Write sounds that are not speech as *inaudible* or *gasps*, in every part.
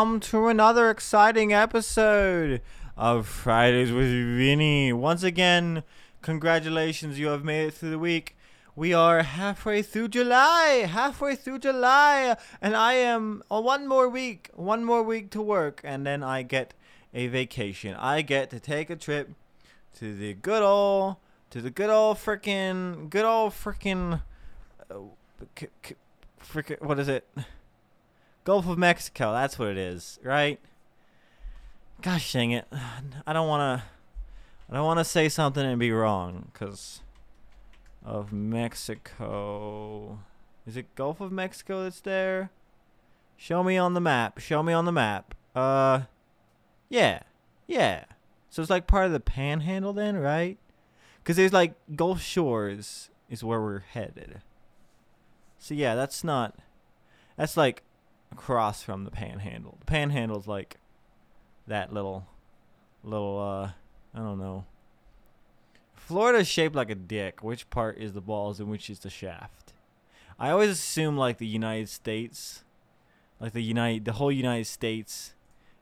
welcome to another exciting episode of Fridays with Vinny. Once again, congratulations, you have made it through the week. We are halfway through July, halfway through July, and I am uh, one more week, one more week to work, and then I get a vacation. I get to take a trip to the good old, to the good old frickin', good old frickin', uh, c- frickin', what is it? Gulf of Mexico. That's what it is, right? Gosh dang it! I don't want to. I don't want to say something and be wrong, cause of Mexico. Is it Gulf of Mexico that's there? Show me on the map. Show me on the map. Uh, yeah, yeah. So it's like part of the Panhandle then, right? Cause there's like Gulf Shores is where we're headed. So yeah, that's not. That's like across from the panhandle. The panhandle's like that little little uh I don't know. Florida's shaped like a dick. Which part is the balls and which is the shaft? I always assume like the United States like the United the whole United States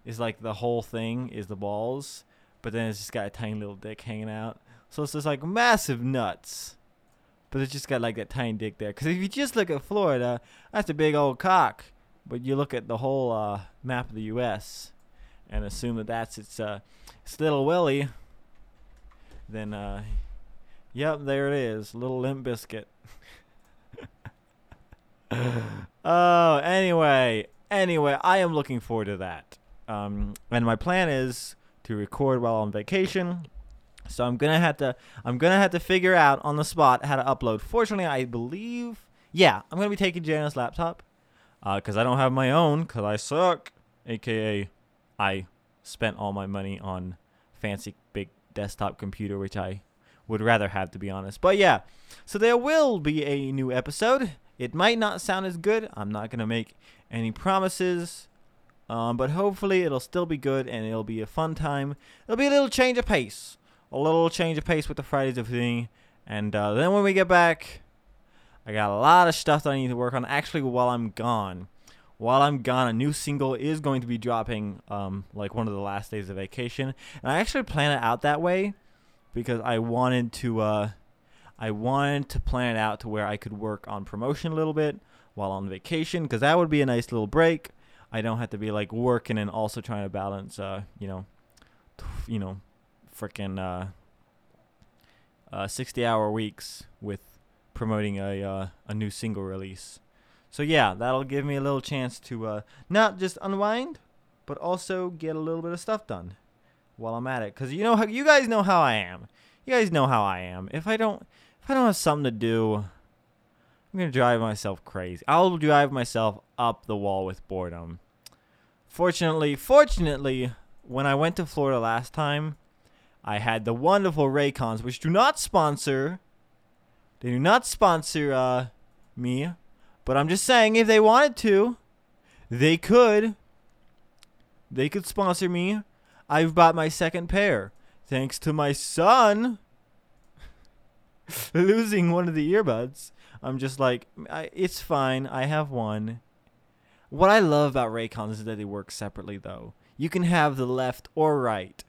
is like the whole thing is the balls, but then it's just got a tiny little dick hanging out. So it's just like massive nuts. But it's just got like that tiny dick there. Because if you just look at Florida, that's a big old cock. But you look at the whole uh, map of the U.S. and assume that that's its uh, its little willy, then uh, yep, there it is, little limp biscuit. *laughs* oh, anyway, anyway, I am looking forward to that. Um, and my plan is to record while on vacation. So I'm gonna have to I'm gonna have to figure out on the spot how to upload. Fortunately, I believe yeah, I'm gonna be taking Jana's laptop because I don't have my own because I suck. AKA, I spent all my money on fancy big desktop computer, which I would rather have to be honest. But yeah, so there will be a new episode. It might not sound as good. I'm not gonna make any promises. Um, but hopefully it'll still be good and it'll be a fun time. It'll be a little change of pace. A little change of pace with the Fridays of thing. And uh, then when we get back, I got a lot of stuff that I need to work on. Actually, while I'm gone, while I'm gone, a new single is going to be dropping um, like one of the last days of vacation. And I actually plan it out that way because I wanted to uh, I wanted to plan it out to where I could work on promotion a little bit while on vacation because that would be a nice little break. I don't have to be like working and also trying to balance, uh, you know, you know, freaking uh, uh, 60 hour weeks with promoting a uh, a new single release. So yeah, that'll give me a little chance to uh, not just unwind, but also get a little bit of stuff done while I'm at it. Cause you know how you guys know how I am. You guys know how I am. If I don't if I don't have something to do, I'm gonna drive myself crazy. I'll drive myself up the wall with boredom. Fortunately, fortunately, when I went to Florida last time, I had the wonderful Raycons, which do not sponsor. They do not sponsor uh, me, but I'm just saying if they wanted to, they could. They could sponsor me. I've bought my second pair, thanks to my son *laughs* losing one of the earbuds. I'm just like, it's fine. I have one. What I love about Raycons is that they work separately, though. You can have the left or right,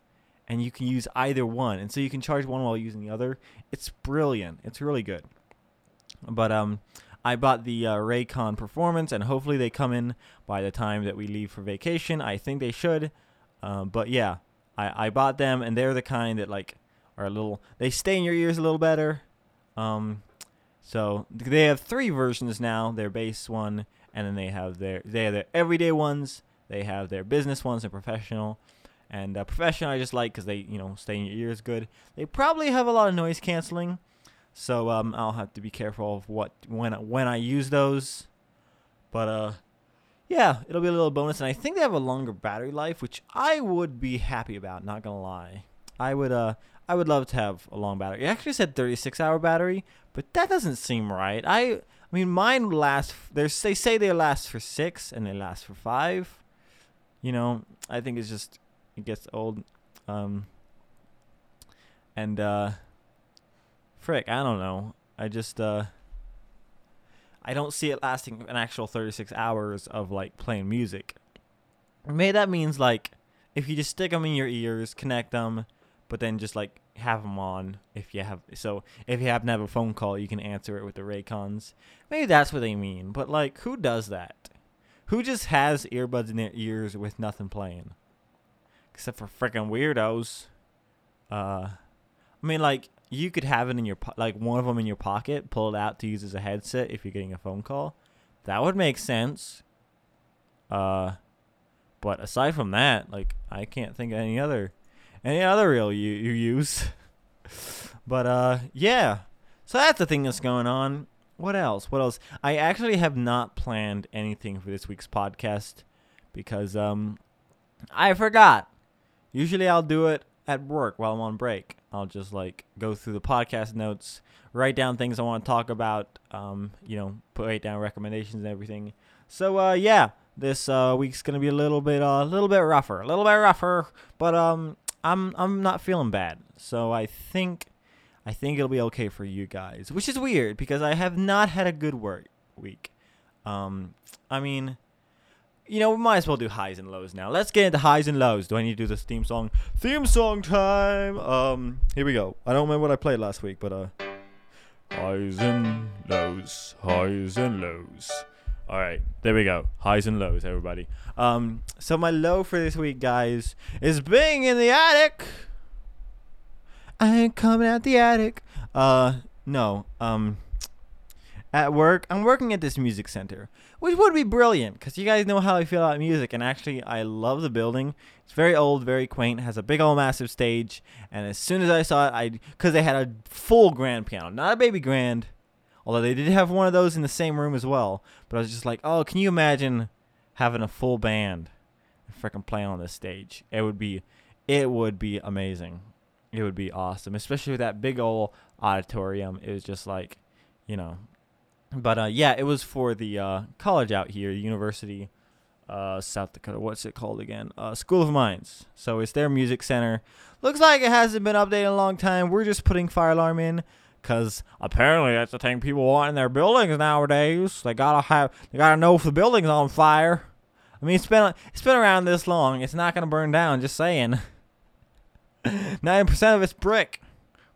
and you can use either one, and so you can charge one while using the other. It's brilliant. It's really good. But um, I bought the uh, Raycon Performance, and hopefully they come in by the time that we leave for vacation. I think they should. Um, but yeah, I I bought them, and they're the kind that like are a little. They stay in your ears a little better. Um, so they have three versions now. Their base one, and then they have their they have their everyday ones. They have their business ones and professional. And uh, professional I just like because they you know stay in your ears good. They probably have a lot of noise canceling, so um, I'll have to be careful of what when when I use those. But uh, yeah, it'll be a little bonus, and I think they have a longer battery life, which I would be happy about. Not gonna lie, I would uh I would love to have a long battery. It actually said 36 hour battery, but that doesn't seem right. I I mean mine last. They say they last for six and they last for five. You know, I think it's just it gets old. Um. And uh, frick, I don't know. I just uh. I don't see it lasting an actual 36 hours of like playing music. maybe that means like if you just stick them in your ears, connect them, but then just like have them on if you have so if you happen to have a phone call you can answer it with the raycons maybe that's what they mean but like who does that who just has earbuds in their ears with nothing playing except for freaking weirdos uh i mean like you could have it in your po- like one of them in your pocket pull it out to use as a headset if you're getting a phone call that would make sense uh but aside from that like i can't think of any other any other real you, you use. *laughs* but uh yeah. So that's the thing that's going on. What else? What else? I actually have not planned anything for this week's podcast because um I forgot. Usually I'll do it at work while I'm on break. I'll just like go through the podcast notes, write down things I want to talk about, um, you know, put write down recommendations and everything. So uh yeah, this uh week's gonna be a little bit uh, a uh, little bit rougher, a little bit rougher, but um I'm I'm not feeling bad. So I think I think it'll be okay for you guys, which is weird because I have not had a good work week. Um, I mean, you know, we might as well do highs and lows now. Let's get into highs and lows. Do I need to do this theme song? Theme song time. Um, here we go. I don't remember what I played last week, but uh, highs and lows, highs and lows. All right, there we go. Highs and lows, everybody. Um, so my low for this week, guys, is being in the attic. I ain't coming out the attic. Uh, no. Um, at work, I'm working at this music center, which would be brilliant because you guys know how I feel about music, and actually, I love the building. It's very old, very quaint, has a big old massive stage, and as soon as I saw it, I because they had a full grand piano, not a baby grand Although they did have one of those in the same room as well. But I was just like, oh, can you imagine having a full band and freaking playing on this stage? It would be, it would be amazing. It would be awesome, especially with that big old auditorium. It was just like, you know. But uh, yeah, it was for the uh, college out here, University, uh, South Dakota. What's it called again? Uh, School of Mines. So it's their music center. Looks like it hasn't been updated in a long time. We're just putting fire alarm in because apparently that's the thing people want in their buildings nowadays. They gotta have, they gotta know if the building's on fire. I mean, it's been it's been around this long. It's not gonna burn down. Just saying. *laughs* Ninety percent of it's brick.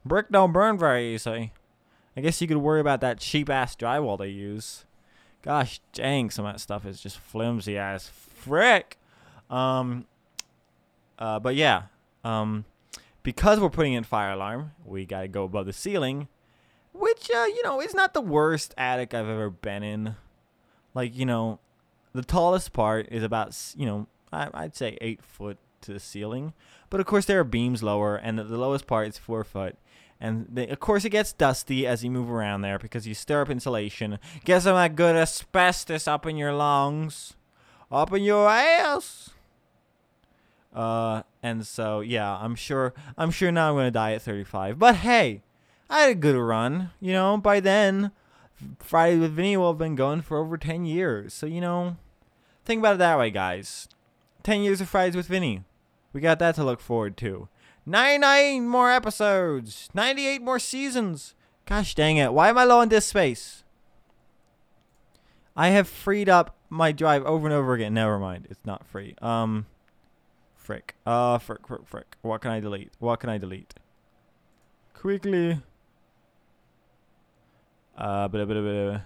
Brick don't burn very easy. I guess you could worry about that cheap ass drywall they use. Gosh dang, some of that stuff is just flimsy as frick. Um, uh, but yeah, um, because we're putting in fire alarm, we gotta go above the ceiling which uh, you know is not the worst attic I've ever been in. Like you know, the tallest part is about you know I, I'd say eight foot to the ceiling, but of course there are beams lower, and the, the lowest part is four foot. And the, of course, it gets dusty as you move around there because you stir up insulation. Get some that good asbestos up in your lungs, up in your ass. Uh, and so yeah, I'm sure I'm sure now I'm gonna die at 35. But hey, I had a good run. You know, by then, Friday with Vinny will have been going for over 10 years. So, you know, think about it that way, guys. 10 years of Fridays with Vinny. We got that to look forward to. 99 more episodes, 98 more seasons. Gosh dang it. Why am I low on disk space? I have freed up my drive over and over again. Never mind. It's not free. Um, frick. Uh, frick, frick, frick. What can I delete? What can I delete? Quickly. Uh, blah, blah, blah,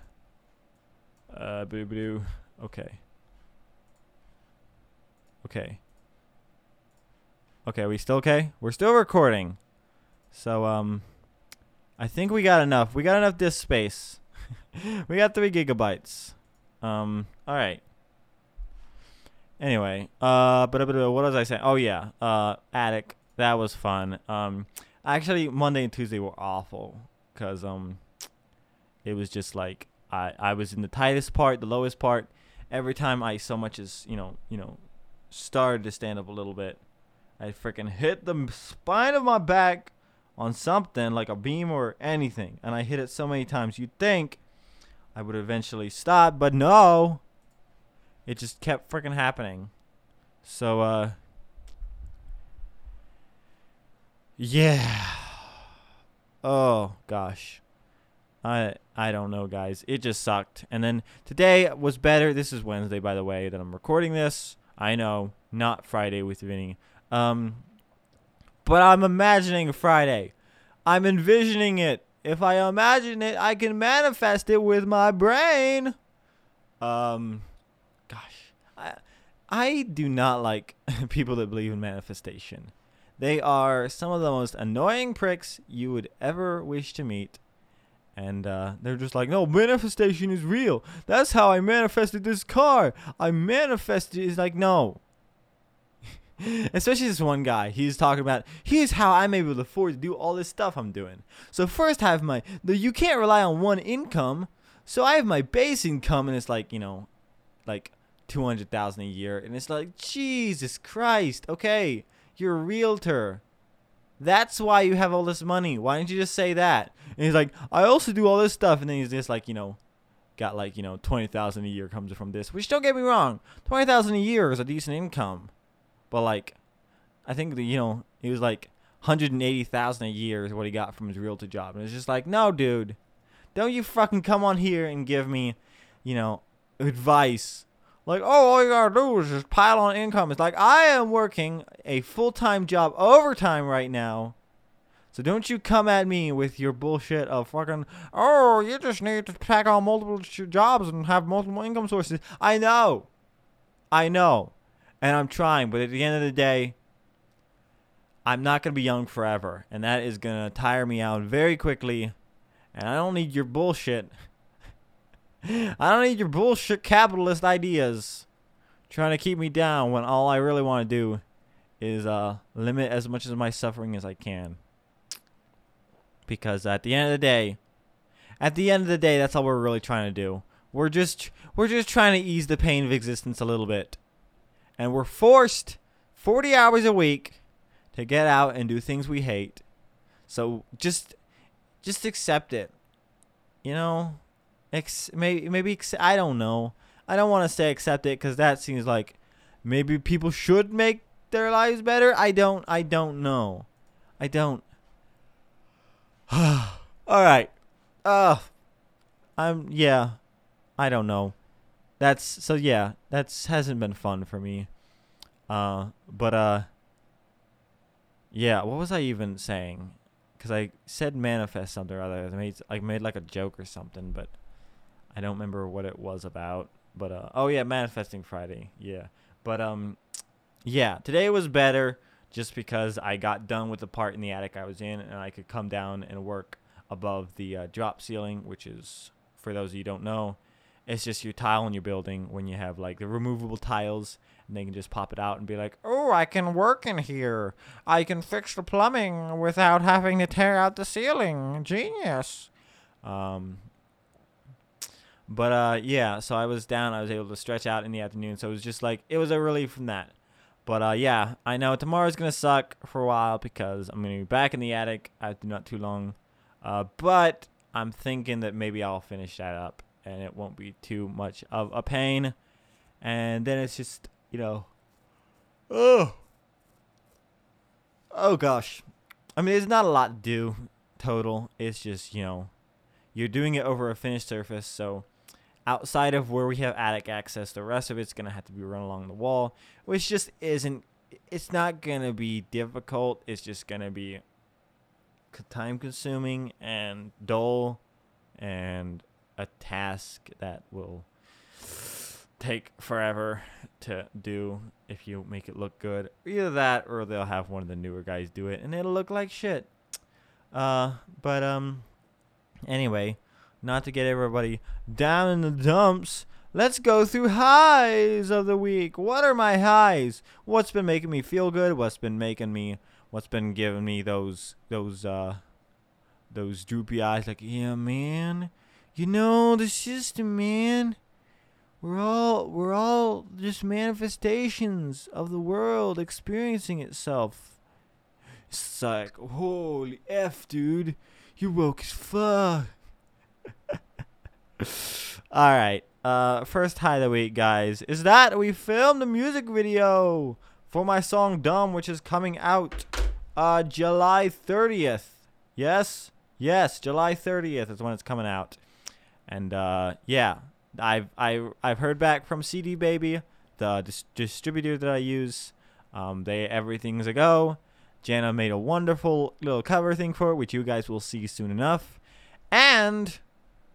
uh, blah, blah. Okay. Okay. Okay, we still okay? We're still recording. So, um, I think we got enough. We got enough disk space. *laughs* we got three gigabytes. Um, alright. Anyway, uh, but what was I saying? Oh yeah, uh, attic. That was fun. Um, actually, Monday and Tuesday were awful because um, it was just like I I was in the tightest part, the lowest part. Every time I so much as you know you know started to stand up a little bit, I freaking hit the spine of my back on something like a beam or anything, and I hit it so many times. You'd think I would eventually stop, but no. It just kept freaking happening. So uh yeah. Oh gosh. I I don't know, guys. It just sucked. And then today was better. This is Wednesday, by the way, that I'm recording this. I know, not Friday with Vinny. Um, but I'm imagining Friday. I'm envisioning it. If I imagine it, I can manifest it with my brain. Um, gosh, I I do not like *laughs* people that believe in manifestation. They are some of the most annoying pricks you would ever wish to meet. And uh, they're just like, no, manifestation is real. That's how I manifested this car. I manifested. It's like, no. Especially this one guy. He's talking about, here's how I'm able to afford to do all this stuff I'm doing. So first I have my, the, you can't rely on one income. So I have my base income, and it's like, you know, like 200,000 a year. And it's like, Jesus Christ. Okay you're a realtor. That's why you have all this money. Why didn't you just say that? And he's like, I also do all this stuff. And then he's just like, you know, got like, you know, 20,000 a year comes from this. Which don't get me wrong. 20,000 a year is a decent income. But like, I think, the, you know, he was like 180,000 a year is what he got from his realtor job. And it's just like, no, dude. Don't you fucking come on here and give me, you know, advice like, oh, all you gotta do is just pile on income. It's like I am working a full time job overtime right now. So don't you come at me with your bullshit of fucking, oh, you just need to pack on multiple jobs and have multiple income sources. I know. I know. And I'm trying, but at the end of the day, I'm not going to be young forever. And that is going to tire me out very quickly. And I don't need your bullshit. *laughs* I don't need your bullshit capitalist ideas trying to keep me down when all I really want to do is uh, limit as much of my suffering as I can. Because at the end of the day, at the end of the day, that's all we're really trying to do. We're just we're just trying to ease the pain of existence a little bit. And we're forced 40 hours a week to get out and do things we hate. So just just accept it. You know, Ex- maybe maybe ex- I don't know. I don't want to say accept it because that seems like maybe people should make their lives better. I don't. I don't know. I don't. *sighs* All right. Uh, I'm yeah. I don't know. That's so yeah. That's hasn't been fun for me. Uh, but uh. Yeah, what was I even saying? Because I said manifest something or other. I made like made like a joke or something, but I don't remember what it was about, but uh, oh yeah, manifesting Friday. Yeah, but um, yeah, today was better just because I got done with the part in the attic I was in, and I could come down and work above the uh, drop ceiling, which is for those of you don't know, it's just your tile in your building when you have like the removable tiles and they can just pop it out and be like, "Oh, I can work in here. I can fix the plumbing without having to tear out the ceiling. Genius." Um, but uh, yeah, so I was down. I was able to stretch out in the afternoon. So it was just like it was a relief from that. But uh, yeah, I know tomorrow's gonna suck for a while because I'm gonna be back in the attic after not too long. Uh, but I'm thinking that maybe I'll finish that up and it won't be too much of a pain. And then it's just you know, oh, oh gosh. I mean, there's not a lot to do total. It's just you know, you're doing it over a finished surface, so outside of where we have attic access, the rest of it's going to have to be run along the wall, which just isn't, it's not going to be difficult. It's just going to be time consuming and dull and a task that will take forever to do if you make it look good. Either that or they'll have one of the newer guys do it and it'll look like shit. Uh, but um anyway, not to get everybody down in the dumps, let's go through highs of the week. What are my highs? What's been making me feel good? What's been making me what's been giving me those those uh those droopy eyes like, "Yeah, man. You know, the system, man. We're all we're all just manifestations of the world experiencing itself." It's like, "Holy F, dude. You're woke as fuck." *laughs* All right. Uh, first high of the week, guys, is that we filmed a music video for my song "Dumb," which is coming out uh July 30th. Yes, yes, July 30th is when it's coming out. And uh, yeah, I've I I've heard back from CD Baby. the dis- distributor that I use. Um, they everything's a go. Jana made a wonderful little cover thing for it, which you guys will see soon enough. And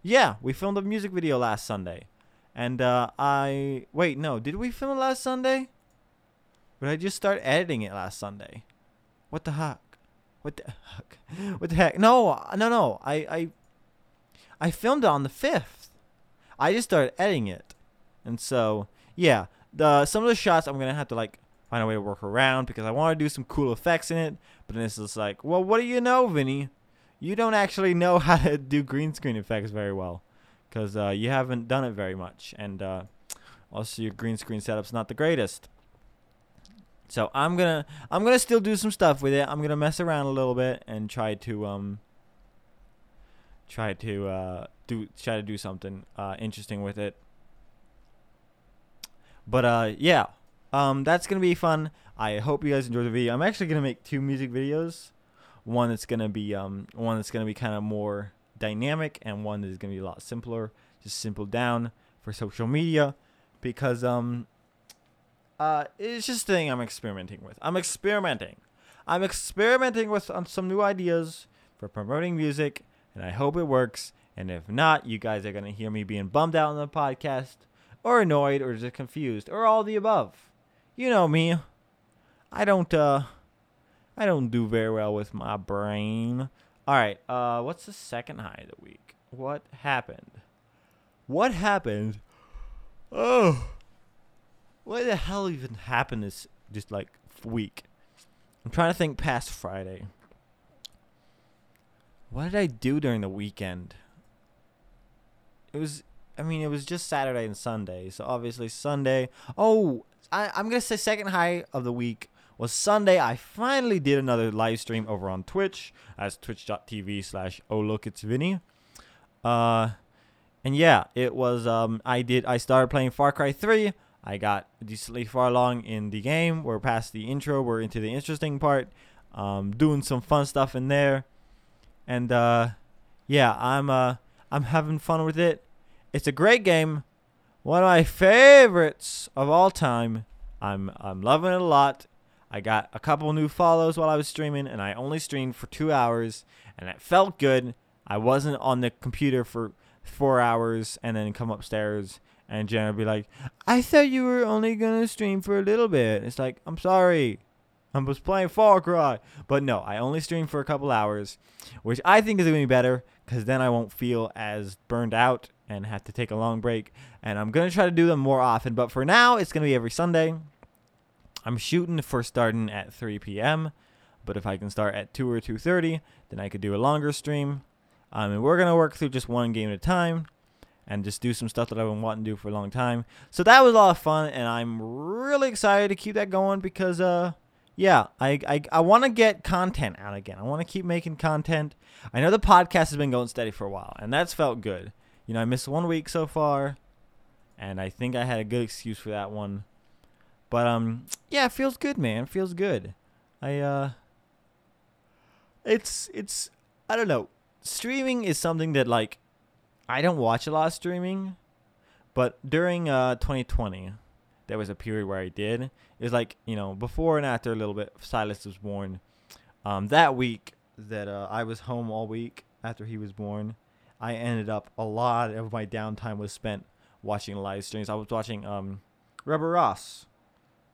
yeah, we filmed a music video last Sunday. And uh, I wait, no, did we film it last Sunday? But I just start editing it last Sunday. What the heck? What the *laughs* heck? What the heck? No, no, no. I I I filmed it on the fifth. I just started editing it, and so yeah, the some of the shots I'm gonna have to like find a way to work around because I want to do some cool effects in it. But then it's just like, well, what do you know, Vinny? You don't actually *laughs* know how to do green screen effects very well because uh, you haven't done it very much, and uh, also your green screen setup's not the greatest. So I'm gonna I'm gonna still do some stuff with it. I'm gonna mess around a little bit and try to um try to uh do try to do something uh interesting with it. But uh yeah, um that's gonna be fun. I hope you guys enjoy the video. I'm actually gonna make two music videos. One that's gonna be um one that's gonna be kind of more dynamic and one that's gonna be a lot simpler, just simple down for social media, because um uh, it's just a thing I'm experimenting with. I'm experimenting. I'm experimenting with some new ideas for promoting music, and I hope it works. And if not, you guys are gonna hear me being bummed out on the podcast, or annoyed, or just confused, or all the above. You know me. I don't uh, I don't do very well with my brain. All right. Uh, what's the second high of the week? What happened? What happened? Oh. What the hell even happened this just like week? I'm trying to think past Friday. What did I do during the weekend? It was I mean it was just Saturday and Sunday. So obviously Sunday. Oh, I I'm to say second high of the week was Sunday. I finally did another live stream over on Twitch as twitch.tv slash oh look it's Vinny. Uh and yeah, it was um I did I started playing Far Cry 3 I got decently far along in the game. We're past the intro. We're into the interesting part. Um, doing some fun stuff in there, and uh, yeah, I'm uh, I'm having fun with it. It's a great game, one of my favorites of all time. I'm I'm loving it a lot. I got a couple new follows while I was streaming, and I only streamed for two hours, and it felt good. I wasn't on the computer for four hours and then come upstairs and Jenna would be like, I thought you were only to stream for a little bit. It's like, I'm sorry. I was playing Far Cry. But no, I only stream for a couple hours, which I think is going to be better because then I won't feel as burned out and have to take a long break. And I'm going to try to do them more often. But for now, it's going to be every Sunday. I'm shooting for starting at 3 p.m. But if I can start at 2 or 2.30, then I could do a longer stream. Um, and we're going to work through just one game at a time and just do some stuff that I've been wanting to do for a long time. So that was a lot of fun, and I'm really excited to keep that going because, uh, yeah, I I, I want to get content out again. I want to keep making content. I know the podcast has been going steady for a while, and that's felt good. You know, I missed one week so far, and I think I had a good excuse for that one. But um, yeah, it feels good, man. It feels good. I uh, it's it's I don't know. Streaming is something that like I don't watch a lot of streaming, but during uh 2020, there was a period where I did. It was like you know before and after a little bit. Silas was born. Um, that week that uh, I was home all week after he was born, I ended up a lot of my downtime was spent watching live streams. I was watching um, Rubber Ross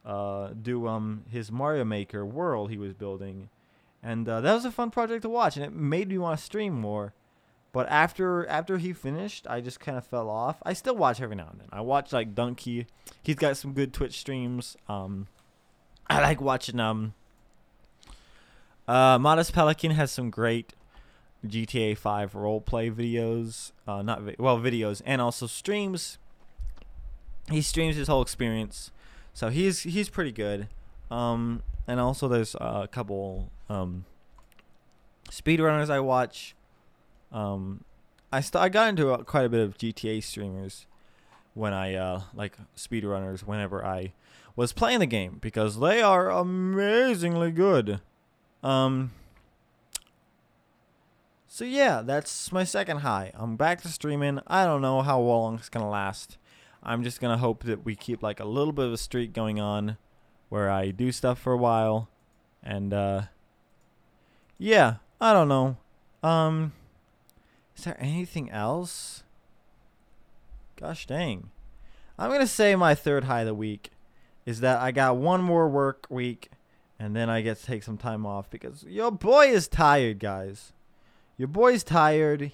uh, do um his Mario Maker world he was building, and uh, that was a fun project to watch, and it made me want to stream more. But after after he finished, I just kind of fell off. I still watch every now and then. I watch like Dunkey. He's got some good Twitch streams. Um, I like watching um. Uh, Modest Pelican has some great GTA 5 roleplay videos. Uh, not vi- well videos and also streams. He streams his whole experience, so he's he's pretty good. Um, and also there's uh, a couple um speedrunners I watch. Um, I st- I got into quite a bit of GTA streamers when I uh like speedrunners whenever I was playing the game because they are amazingly good. Um. So yeah, that's my second high. I'm back to streaming. I don't know how long it's gonna last. I'm just gonna hope that we keep like a little bit of a streak going on, where I do stuff for a while, and uh, yeah, I don't know. Um, is there anything else? Gosh dang. I'm gonna say my third high of the week is that I got one more work week, and then I get to take some time off because your boy is tired, guys. Your boy's tired.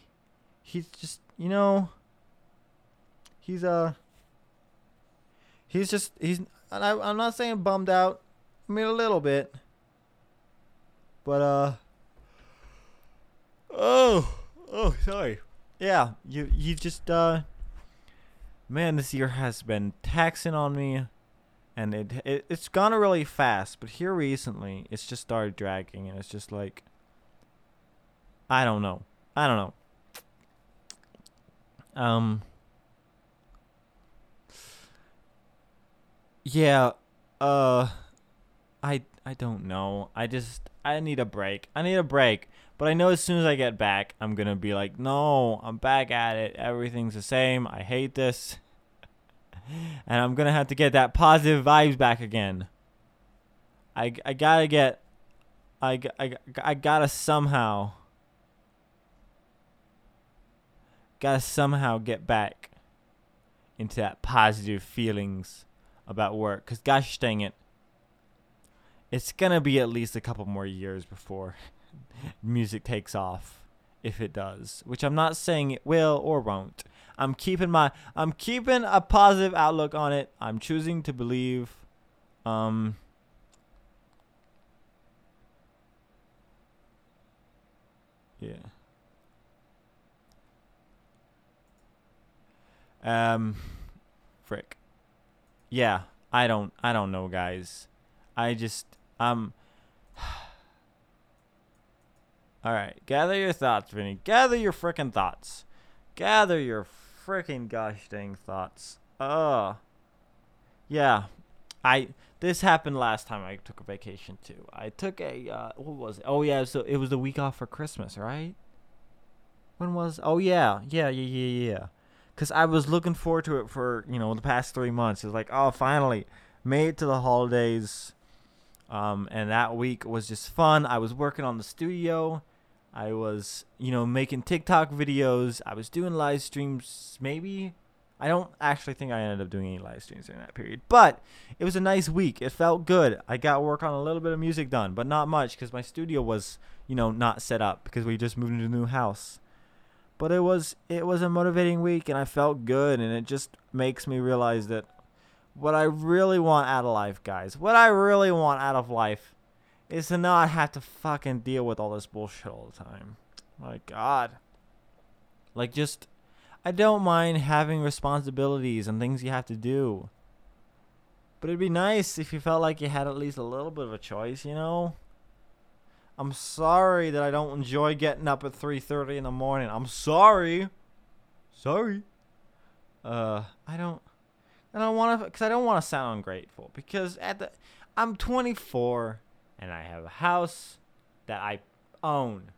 He's just, you know, he's uh he's just he's and I I'm not saying bummed out. I mean a little bit. But uh Oh, oh, sorry. Yeah, you you just uh man, this year has been taxing on me and it, it it's gone really fast, but here recently it's just started dragging and it's just like I don't know. I don't know. Um Yeah, uh I I don't know. I just I need a break. I need a break. But I know as soon as I get back, I'm going to be like, "No, I'm back at it. Everything's the same. I hate this." *laughs* and I'm going to have to get that positive vibes back again. I I got to get I I I got to somehow got to somehow get back into that positive feelings about work cuz gosh dang it it's gonna be at least a couple more years before music takes off if it does which i'm not saying it will or won't. I'm keeping my i'm keeping a positive outlook on it. I'm choosing to believe um yeah. Um frick. Yeah i don't i don't know guys. I just um. All right, gather your thoughts, Vinny. Gather your freaking thoughts. Gather your freaking gosh dang thoughts. Uh. Yeah, I. This happened last time I took a vacation too. I took a uh, what was it? Oh yeah, so it was the week off for Christmas, right? When was? Oh yeah, yeah, yeah, yeah, yeah. Cause I was looking forward to it for you know the past three months. It was like, oh, finally made it to the holidays. Um, and that week was just fun. I was working on the studio. I was, you know, making TikTok videos. I was doing live streams, maybe. I don't actually think I ended up doing any live streams during that period, but it was a nice week. It felt good. I got work on a little bit of music done, but not much because my studio was, you know, not set up because we just moved into a new house. But it was it was a motivating week, and I felt good, and it just makes me realize that what I really want out of life, guys, what I really want out of life is to not have to fucking deal with all this bullshit all the time. My God. Like, just, I don't mind having responsibilities and things you have to do. But it'd be nice if you felt like you had at least a little bit of a choice, you know? I'm sorry that I don't enjoy getting up at 3:30 in the morning. I'm sorry. Sorry. Uh, I don't I don't want to, because I don't want to sound ungrateful. Because at the, I'm 24, and I have a house that I own,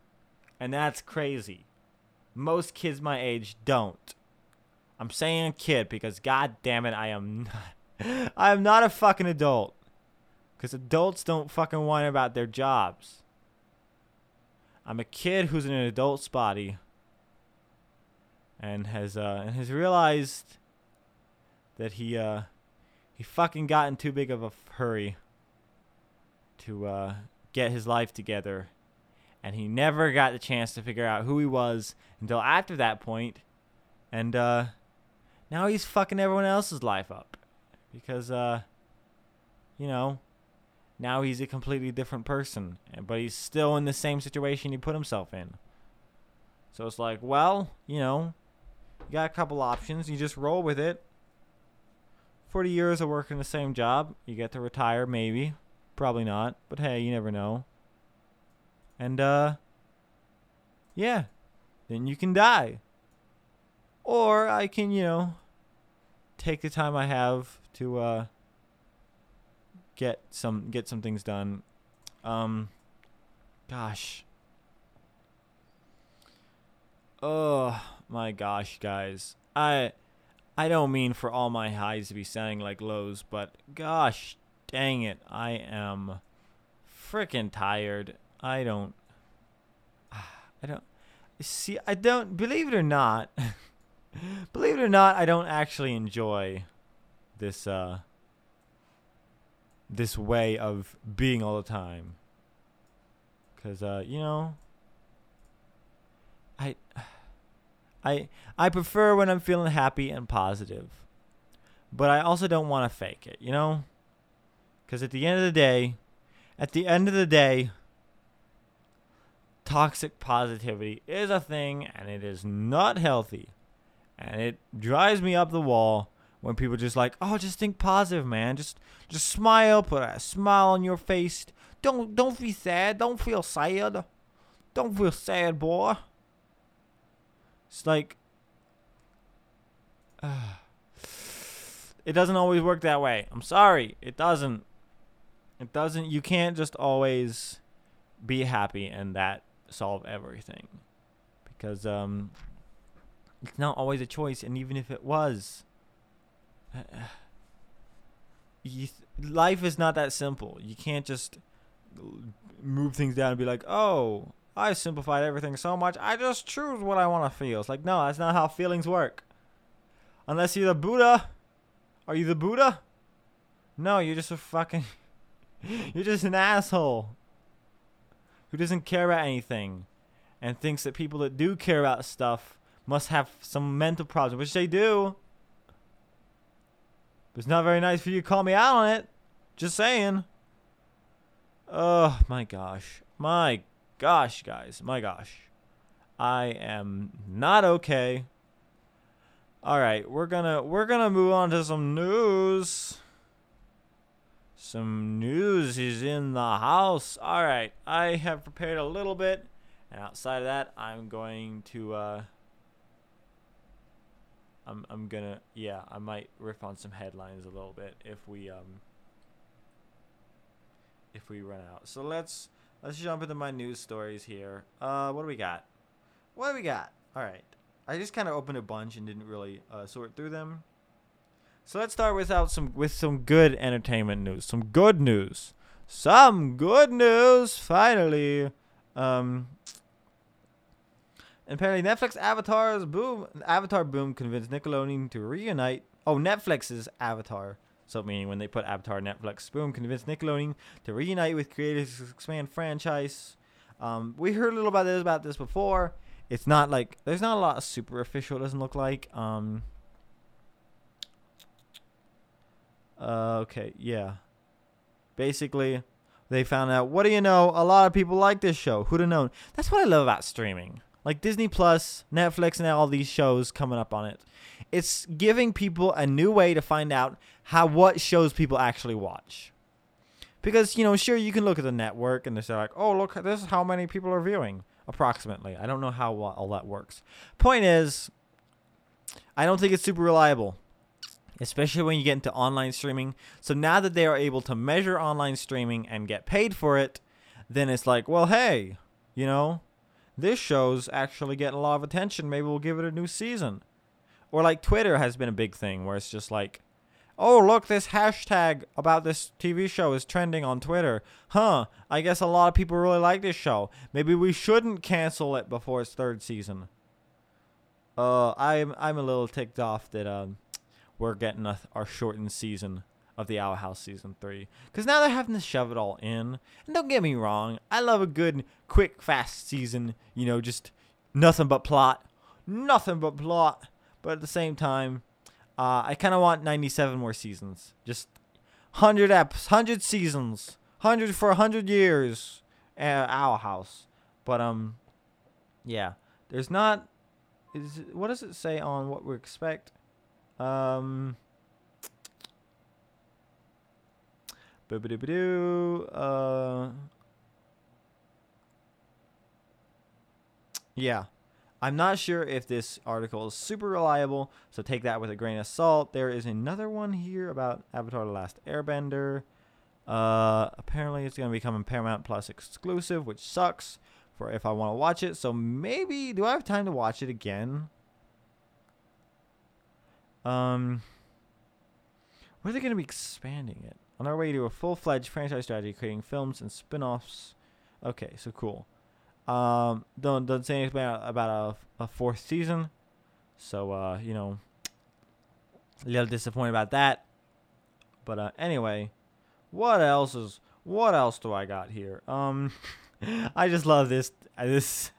and that's crazy. Most kids my age don't. I'm saying a kid because god damn it, I am not. *laughs* I am not a fucking adult. Because adults don't fucking whine about their jobs. I'm a kid who's in an adult's body and has uh and has realized that he uh he fucking got in too big of a hurry to uh get his life together. And he never got the chance to figure out who he was until after that point. And uh now he's fucking everyone else's life up. Because uh you know now he's a completely different person. But he's still in the same situation he put himself in. So it's like well you know you got a couple options. You just roll with it. 40 years of working the same job, you get to retire, maybe. Probably not, but hey, you never know. And, uh, yeah, then you can die. Or I can, you know, take the time I have to, uh, get some, get some things done. Um, gosh. Oh my gosh, guys. I, I don't mean for all my highs to be sounding like lows, but gosh dang it, I am freaking tired. I don't. *sighs* I don't. See, I don't. Believe it or not, *laughs* believe it or not, I don't actually enjoy this uh this way of being all the time. Cause uh, you know, I *sighs* I I prefer when I'm feeling happy and positive. But I also don't want to fake it, you know? Cuz at the end of the day, at the end of the day, toxic positivity is a thing and it is not healthy. And it drives me up the wall when people just like, "Oh, just think positive, man. Just just smile, put a smile on your face. Don't don't be sad. Don't feel sad. Don't feel sad, boy." It's like uh, *sighs* it doesn't always work that way. I'm sorry. It doesn't. It doesn't. You can't just always be happy and that solve everything. Because um it's not always a choice and even if it was *sighs* th- life is not that simple. You can't just move things down and be like, "Oh, I simplified everything so much. I just choose what I want to feel. It's like, no, that's not how feelings work. Unless you're the Buddha. Are you the Buddha? No, you're just a fucking. *laughs* you're just an asshole. Who doesn't care about anything. And thinks that people that do care about stuff must have some mental problems, which they do. But it's not very nice for you to call me out on it. Just saying. Oh my gosh. My gosh, guys, my gosh. I am not okay. All right, we're going to we're going to move on to some news. Some news is in the house. All right, I have prepared a little bit, and outside of that, I'm going to uh I'm I'm to yeah, I might riff on some headlines a little bit if we um if we run out. So let's Let's jump into my news stories here. Uh, what do we got? What do we got? All right. I just kind of opened a bunch and didn't really uh, sort through them. So let's start without some with some good entertainment news. Some good news. Some good news. Finally. Um. Apparently, Netflix Avatar's boom. Avatar boom convinced Nickelodeon to reunite. Oh, Netflix's Avatar so meaning when they put Avatar Netflix, boom, convinced Nickelodeon to reunite with creators to expand franchise. Um, we heard a little about this about this before. It's not like there's not a lot of super official. It doesn't look like. Um, uh, okay, yeah. Basically, they found out. What do you know? A lot of people like this show. Who'd have known? That's what I love about streaming. Like Disney Plus, Netflix, and all these shows coming up on it. It's giving people a new way to find out how what shows people actually watch. Because, you know, sure you can look at the network and they say like, "Oh, look, this is how many people are viewing." Approximately. I don't know how all that works. Point is, I don't think it's super reliable especially when you get into online streaming. So now that they are able to measure online streaming and get paid for it, then it's like, well, hey, you know, this show's actually getting a lot of attention. Maybe we'll give it a new season. Or like Twitter has been a big thing where it's just like, oh, look, this hashtag about this TV show is trending on Twitter. Huh, I guess a lot of people really like this show. Maybe we shouldn't cancel it before its third season. Uh, I'm I'm a little ticked off that um we're getting a, our shortened season of the Owl House season three because now they're having to shove it all in. And don't get me wrong, I love a good, quick, fast season. You know, just nothing but plot, nothing but plot. But at the same time, uh, I kind of want 97 more seasons. Just 100 eps, 100 seasons, 100 for 100 years. Uh, Owl House. But, um, yeah. There's not. Is what does it say on what we expect? Um. Uh. Yeah. I'm not sure if this article is super reliable, so take that with a grain of salt. There is another one here about Avatar The Last Airbender. Uh, apparently, it's going to become a Paramount Plus exclusive, which sucks for if I want to watch it. So maybe, do I have time to watch it again? Um, where are they going to be expanding it? On our way to a full-fledged franchise strategy, creating films and spin-offs. Okay, so cool. Um, don't don't say anything about, about a, a fourth season. So uh, you know, a little disappointed about that. But uh, anyway, what else is what else do I got here? Um, *laughs* I just love this uh, this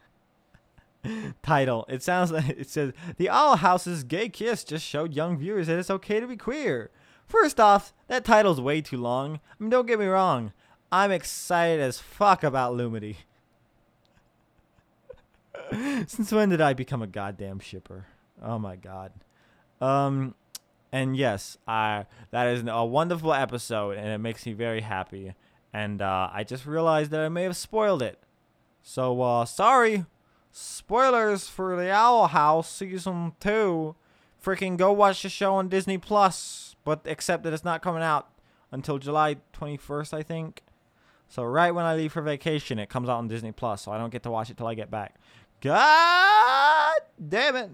*laughs* title. It sounds like it says the Owl House's gay kiss just showed young viewers that it's okay to be queer. First off, that title's way too long. I mean, don't get me wrong. I'm excited as fuck about Lumity. *laughs* Since when did I become a goddamn shipper? Oh my god. Um, and yes, I that is a wonderful episode, and it makes me very happy. And uh, I just realized that I may have spoiled it. So uh, sorry, spoilers for the Owl House season two. Freaking go watch the show on Disney Plus, but except that it's not coming out until July 21st, I think. So right when I leave for vacation, it comes out on Disney Plus, so I don't get to watch it till I get back. God damn it.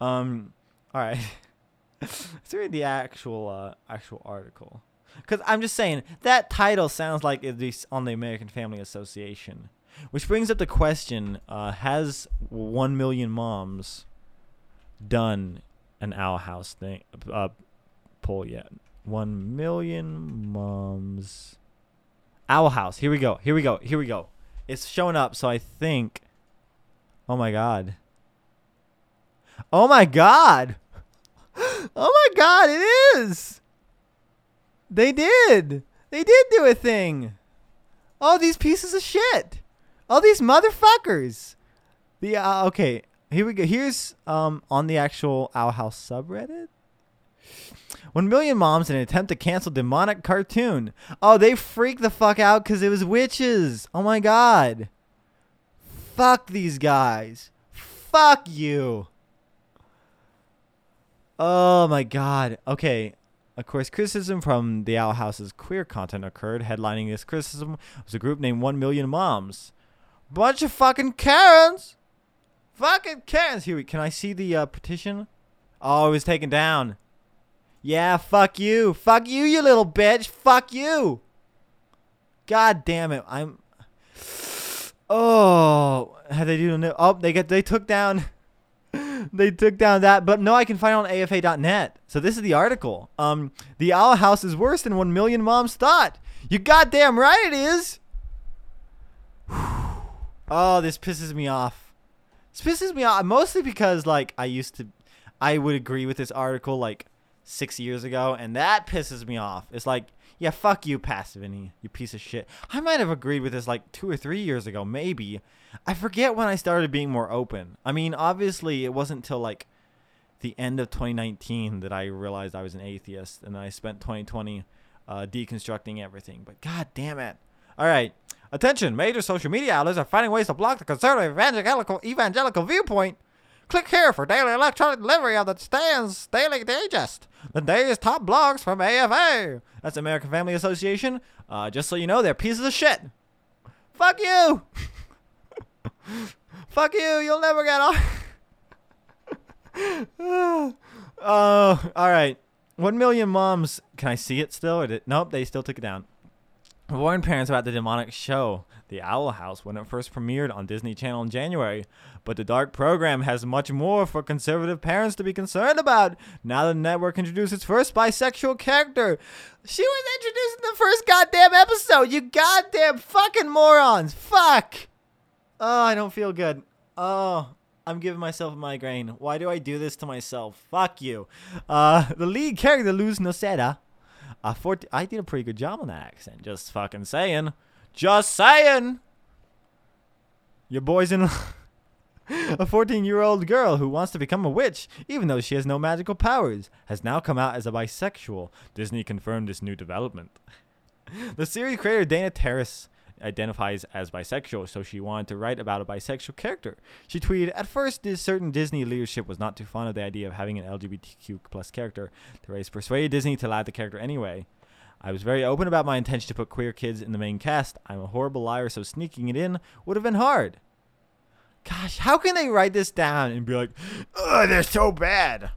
Um, all right. *laughs* Let's read the actual uh, actual article. Because I'm just saying that title sounds like it's on the American Family Association, which brings up the question: uh, Has one million moms done an Owl House thing uh, poll yet? One million moms. Owl House. Here we go. Here we go. Here we go. It's showing up, so I think. Oh my god. Oh my god. *gasps* Oh my god, it is. They did. They did do a thing. All these pieces of shit. All these motherfuckers. The uh, okay, here we go. Here's um on the actual Owl House subreddit. One million moms in an attempt to cancel demonic cartoon. Oh, they freaked the fuck out because it was witches. Oh my god. Fuck these guys. Fuck you. Oh my god. Okay. Of course, criticism from the Owl House's queer content occurred. Headlining this criticism was a group named One Million Moms. Bunch of fucking Karens. Fucking Karens. Here, we can I see the uh, petition? Oh, it was taken down. Yeah, fuck you. Fuck you, you little bitch. Fuck you. God damn it. I'm. Oh, how they do? Oh, they get they took down *laughs* they took down that, but no, I can find it on AFA.net. So this is the article. Um, the Owl House is worse than one million moms thought. You goddamn right it is. *sighs* oh, this pisses me off. This pisses me off mostly because like I used to, I would agree with this article like six years ago, and that pisses me off. It's like, yeah, fuck you, Passivini, you piece of shit. I might have agreed with this like two or three years ago, maybe. I forget when I started being more open. I mean, obviously, it wasn't until like the end of 2019 that I realized I was an atheist, and I spent 2020 uh, deconstructing everything. But god damn it! All right, attention! Major social media outlets are finding ways to block the conservative evangelical evangelical viewpoint. Click here for daily electronic delivery of the Stands Daily Digest, the day's top blogs from AFA. That's American Family Association. Uh, just so you know, they're pieces of shit. Fuck you. *laughs* Fuck you. You'll never get off. oh, *laughs* all right. One million moms. Can I see it still? Or did, nope, they still took it down. Warned parents about the demonic show, The Owl House, when it first premiered on Disney Channel in January. But the dark program has much more for conservative parents to be concerned about. Now the network introduced its first bisexual character. She was introduced in the first goddamn episode. You goddamn fucking morons. Fuck. Oh, I don't feel good. Oh, I'm giving myself a migraine. Why do I do this to myself? Fuck you. Uh, the lead character, Luz Noceda. 14, I did a pretty good job on that accent. Just fucking saying. Just saying. Your boy's in *laughs* a 14 year old girl who wants to become a witch, even though she has no magical powers, has now come out as a bisexual. Disney confirmed this new development. *laughs* the series creator Dana Terrace identifies as bisexual, so she wanted to write about a bisexual character. She tweeted, "At first, this certain Disney leadership was not too fond of the idea of having an LGBTQ plus character. Terrace persuaded Disney to add the character anyway. I was very open about my intention to put queer kids in the main cast. I'm a horrible liar, so sneaking it in would have been hard." Gosh, how can they write this down and be like, "Oh, they're so bad"?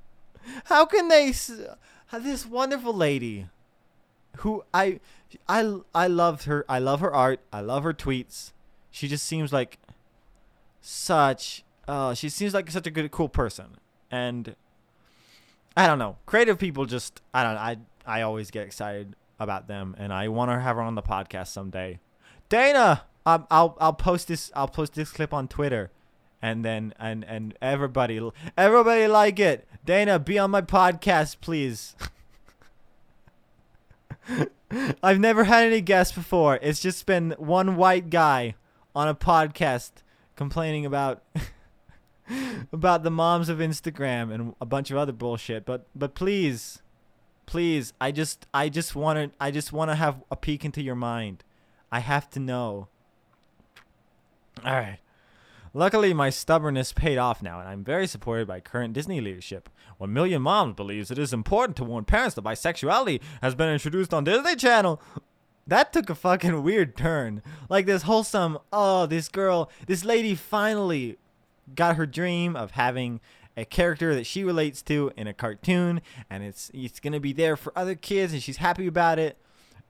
*laughs* how can they this wonderful lady who I I I loved her. I love her art. I love her tweets. She just seems like such uh she seems like such a good cool person. And I don't know. Creative people just I don't. I I always get excited about them and I want to have her on the podcast someday. Dana, um, I'll I'll post this I'll post this clip on Twitter and then and and everybody everybody like it. Dana, be on my podcast, please. *laughs* *laughs* I've never had any guests before. It's just been one white guy on a podcast complaining about *laughs* about the moms of Instagram and a bunch of other bullshit. But but please, please, I just I just want to I just want to have a peek into your mind. I have to know. All right. Luckily, my stubbornness paid off now, and I'm very supported by current Disney leadership. One Million Moms believes it is important to warn parents that bisexuality has been introduced on Disney Channel. That took a fucking weird turn. Like this wholesome, oh, this girl, this lady finally got her dream of having a character that she relates to in a cartoon, and it's it's gonna be there for other kids, and she's happy about it.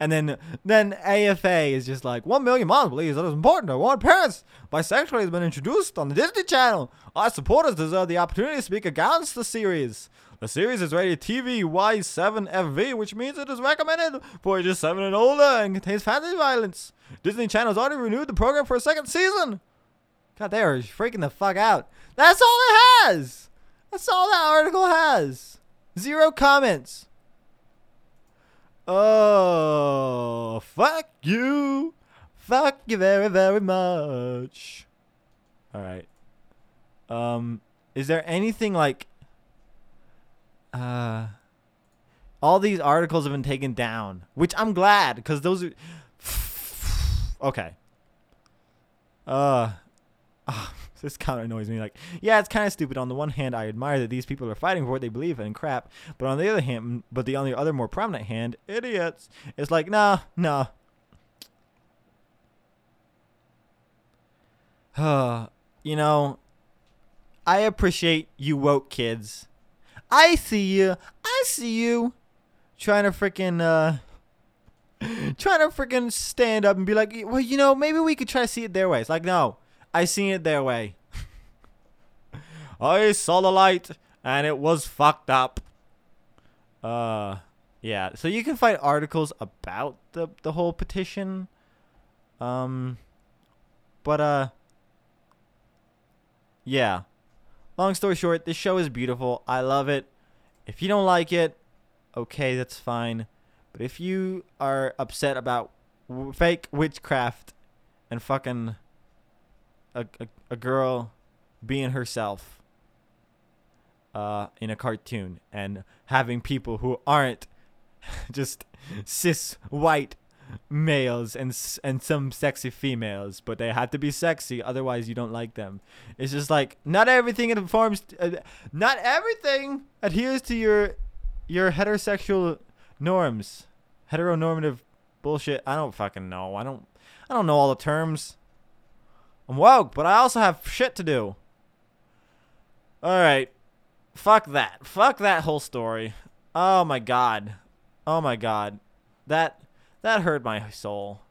And then then AFA is just like one million moms believes that it's important to warn parents bisexuality has been introduced on the Disney Channel. Our supporters deserve the opportunity to speak against the series. The series is rated TV Y7FV, which means it is recommended for ages 7 and older and contains fantasy violence. Disney Channel has already renewed the program for a second season. God, they are freaking the fuck out. That's all it has. That's all that article has. Zero comments. Oh, fuck you. Fuck you very, very much. All right. Um, is there anything like, uh, all these articles have been taken down, which I'm glad because those are, *sighs* okay. Uh, *sighs* ah, *laughs* this kind of annoys me. Like, yeah, it's kind of stupid. On the one hand, I admire that these people are fighting for what they believe in and crap, but on the other hand, but the on the other more prominent hand, idiots. It's like, nah, nah. Uh, *sighs* you know, I appreciate you woke kids. I see you. I see you. Trying to freaking uh *laughs* trying to freaking stand up and be like, well, you know, maybe we could try to see it their way. It's like, no, I seen it their way. I saw the light and it was fucked up. Uh, yeah. So you can find articles about the the whole petition. Um, but uh, yeah. Long story short, this show is beautiful. I love it. If you don't like it, okay, that's fine. But if you are upset about w- fake witchcraft and fucking a, a, a girl being herself uh, in a cartoon and having people who aren't *laughs* just cis white males and and some sexy females, but they have to be sexy, otherwise you don't like them. It's just like not everything informs, uh, not everything adheres to your your heterosexual norms, heteronormative bullshit. I don't fucking know. I don't I don't know all the terms. I'm woke, but I also have shit to do. All right. Fuck that. Fuck that whole story. Oh my god. Oh my god. That that hurt my soul.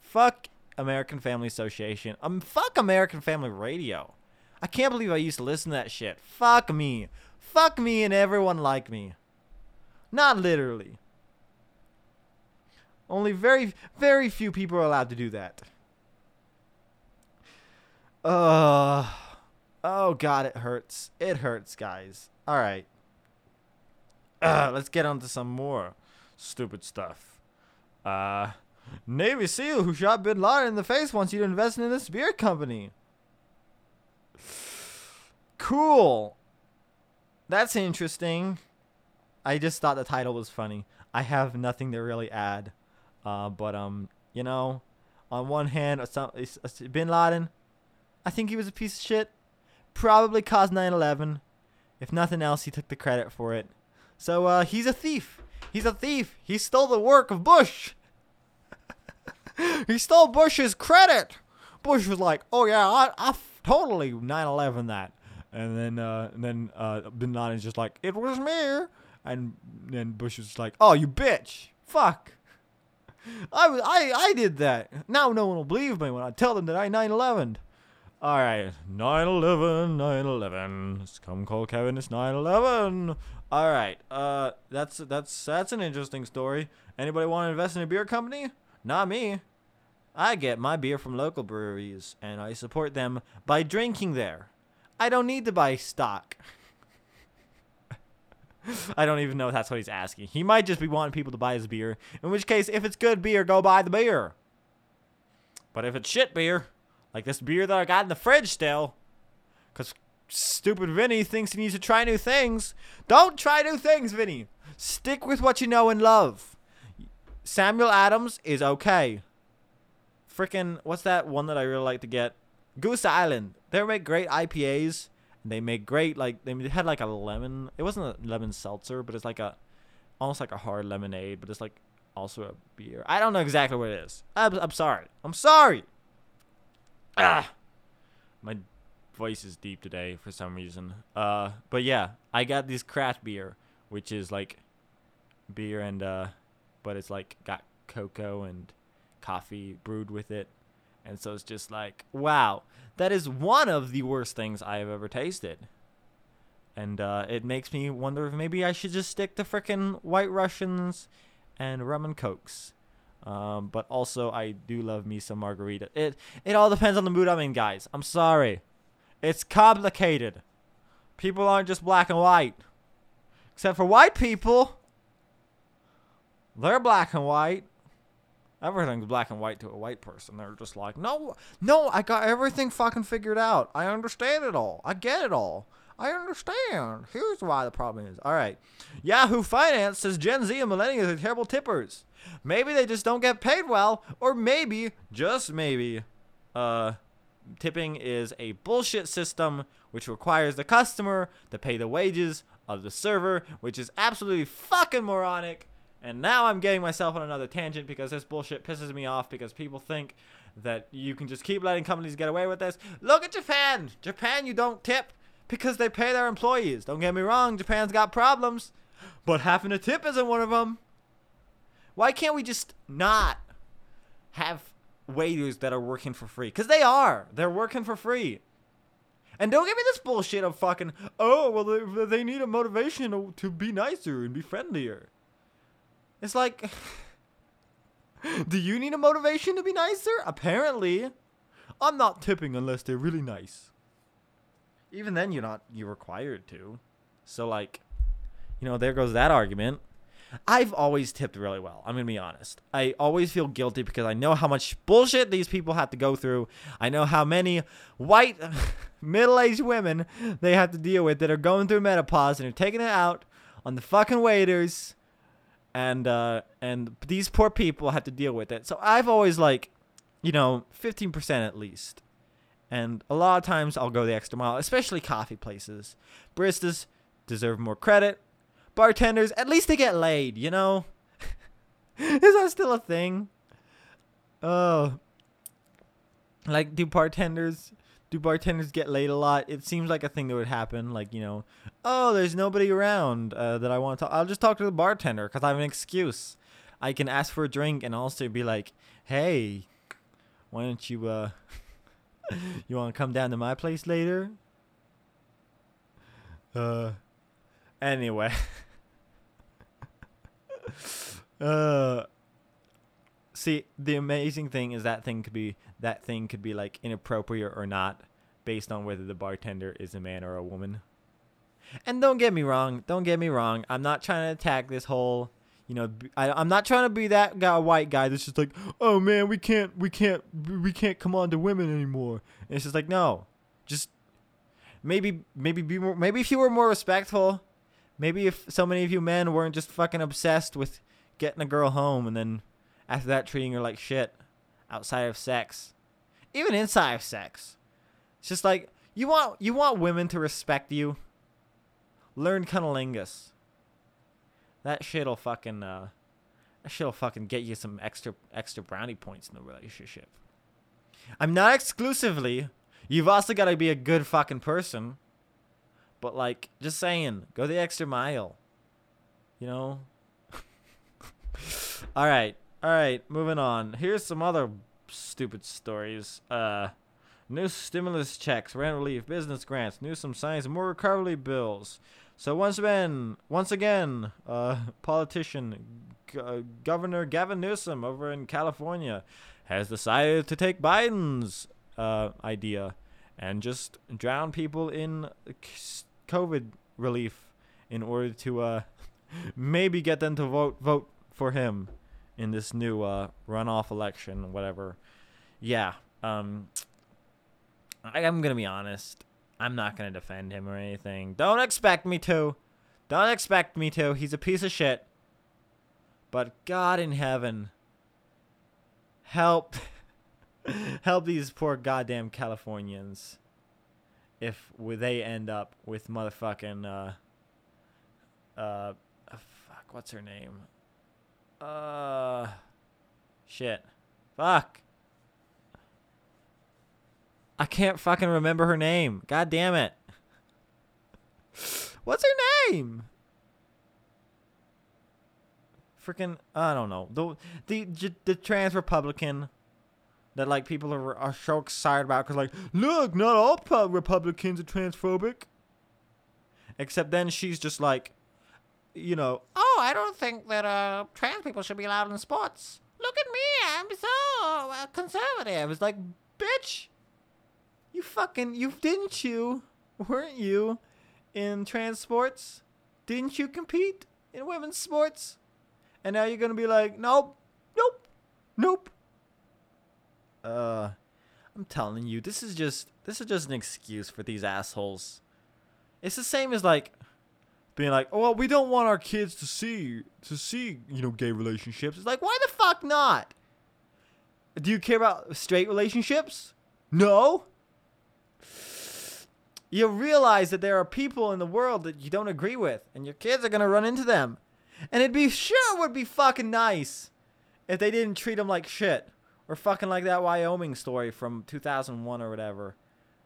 Fuck American Family Association. Um fuck American Family Radio. I can't believe I used to listen to that shit. Fuck me. Fuck me and everyone like me. Not literally. Only very very few people are allowed to do that. Uh Oh god, it hurts. It hurts, guys. All right. Uh, let's get on to some more stupid stuff. Uh Navy SEAL who shot Bin Laden in the face wants you to invest in this beer company. Cool. That's interesting. I just thought the title was funny. I have nothing to really add. Uh, but um, you know, on one hand, Os- Bin Laden, I think he was a piece of shit. Probably caused 9/11. If nothing else, he took the credit for it. So uh, he's a thief. He's a thief. He stole the work of Bush. *laughs* he stole Bush's credit. Bush was like, "Oh yeah, I, I totally 9/11 that," And then uh, and then uh, Bin Laden's just like, it was me. And then Bush was like, oh, you bitch, fuck. *laughs* I, I, I did that. Now no one will believe me when I tell them that I 9/11. All right, 9/11, 9/11. Come call Kevin. It's 9/11. All right, uh, that's that's that's an interesting story. Anybody want to invest in a beer company? Not me. I get my beer from local breweries, and I support them by drinking there. I don't need to buy stock. *laughs* I don't even know if that's what he's asking. He might just be wanting people to buy his beer. In which case, if it's good beer, go buy the beer. But if it's shit beer, like this beer that I got in the fridge still, because stupid Vinny thinks he needs to try new things. Don't try new things, Vinny. Stick with what you know and love. Samuel Adams is okay. Frickin' what's that one that I really like to get? Goose Island. They make great IPAs. And they make great like they had like a lemon. It wasn't a lemon seltzer, but it's like a almost like a hard lemonade, but it's like also a beer. I don't know exactly what it is. I'm, I'm sorry. I'm sorry. Ah, my voice is deep today for some reason. Uh, but yeah, I got this craft beer, which is like beer and uh, but it's like got cocoa and coffee brewed with it, and so it's just like wow, that is one of the worst things I have ever tasted. And uh, it makes me wonder if maybe I should just stick to frickin' White Russians and rum and cokes. Um, but also, I do love me some margarita. It it all depends on the mood I'm in, guys. I'm sorry. It's complicated. People aren't just black and white. Except for white people. They're black and white. Everything's black and white to a white person. They're just like, no, no, I got everything fucking figured out. I understand it all. I get it all. I understand. Here's why the problem is. All right. Yahoo Finance says Gen Z and millennials are terrible tippers. Maybe they just don't get paid well, or maybe, just maybe, uh, tipping is a bullshit system which requires the customer to pay the wages of the server, which is absolutely fucking moronic. And now I'm getting myself on another tangent because this bullshit pisses me off because people think that you can just keep letting companies get away with this. Look at Japan. Japan, you don't tip because they pay their employees. Don't get me wrong, Japan's got problems, but having a tip isn't one of them. Why can't we just not have waiters that are working for free? Because they are. They're working for free. And don't give me this bullshit of fucking, oh, well, they, they need a motivation to, to be nicer and be friendlier. It's like, *laughs* do you need a motivation to be nicer? Apparently. I'm not tipping unless they're really nice. Even then, you're not, you're required to. So, like, you know, there goes that argument. I've always tipped really well. I'm going to be honest. I always feel guilty because I know how much bullshit these people have to go through. I know how many white *laughs* middle aged women they have to deal with that are going through menopause and are taking it out on the fucking waiters. And uh, and these poor people have to deal with it. So I've always like, you know, 15% at least. And a lot of times I'll go the extra mile, especially coffee places. Baristas deserve more credit bartenders, at least they get laid, you know? *laughs* Is that still a thing? Oh. Like, do bartenders do bartenders get laid a lot? It seems like a thing that would happen. Like, you know, oh, there's nobody around uh, that I want to talk. I'll just talk to the bartender because I have an excuse. I can ask for a drink and also be like, hey, why don't you, uh, *laughs* you want to come down to my place later? Uh, anyway. *laughs* uh see the amazing thing is that thing could be that thing could be like inappropriate or not based on whether the bartender is a man or a woman and don't get me wrong don't get me wrong i'm not trying to attack this whole you know I, am not trying to be that guy white guy that's just like oh man we can't we can't we can't come on to women anymore. And it's just like no. Just maybe maybe be more maybe if you were more respectful maybe if so many of you men weren't just fucking obsessed with getting a girl home and then after that treating her like shit outside of sex even inside of sex. It's just like you want you want women to respect you. Learn cunnilingus that shit'll fucking uh that shit'll fucking get you some extra extra brownie points in the relationship i'm not exclusively you've also got to be a good fucking person But like, just saying, go the extra mile. You know. *laughs* all right, all right. Moving on. Here's some other stupid stories. Uh, new stimulus checks, rent relief, business grants, Newsom signs more recovery bills. So once again, once again, uh, politician, G- uh, Governor Gavin Newsom over in California, has decided to take Biden's uh, idea and just drown people in COVID relief in order to uh, *laughs* maybe get them to vote vote for him in this new uh, runoff election, whatever. Yeah, um, I, I'm gonna be honest. I'm not gonna defend him or anything. Don't expect me to. Don't expect me to. He's a piece of shit. But God in heaven, help, *laughs* help these poor goddamn Californians. If they end up with motherfucking uh, uh, fuck, what's her name? Uh, shit, fuck. I can't fucking remember her name. God damn it. What's her name? Freaking, I don't know. The the the trans Republican that like people are are so excited about because like, look, not all Republicans are transphobic. Except then she's just like, you know, oh, I don't think that uh trans people should be allowed in sports. Look at me, I'm so uh, conservative. It's like, bitch, you fucking you didn't you? Weren't you in trans sports? Didn't you compete in women's sports? And now you're gonna be like, nope, nope, nope. Uh, I'm telling you, this is just this is just an excuse for these assholes. It's the same as like being like, oh, well, we don't want our kids to see to see you know gay relationships. It's like, why the fuck not? Do you care about straight relationships? No. You realize that there are people in the world that you don't agree with, and your kids are gonna run into them. And it'd be sure would be fucking nice if they didn't treat them like shit. Or fucking like that Wyoming story from 2001 or whatever.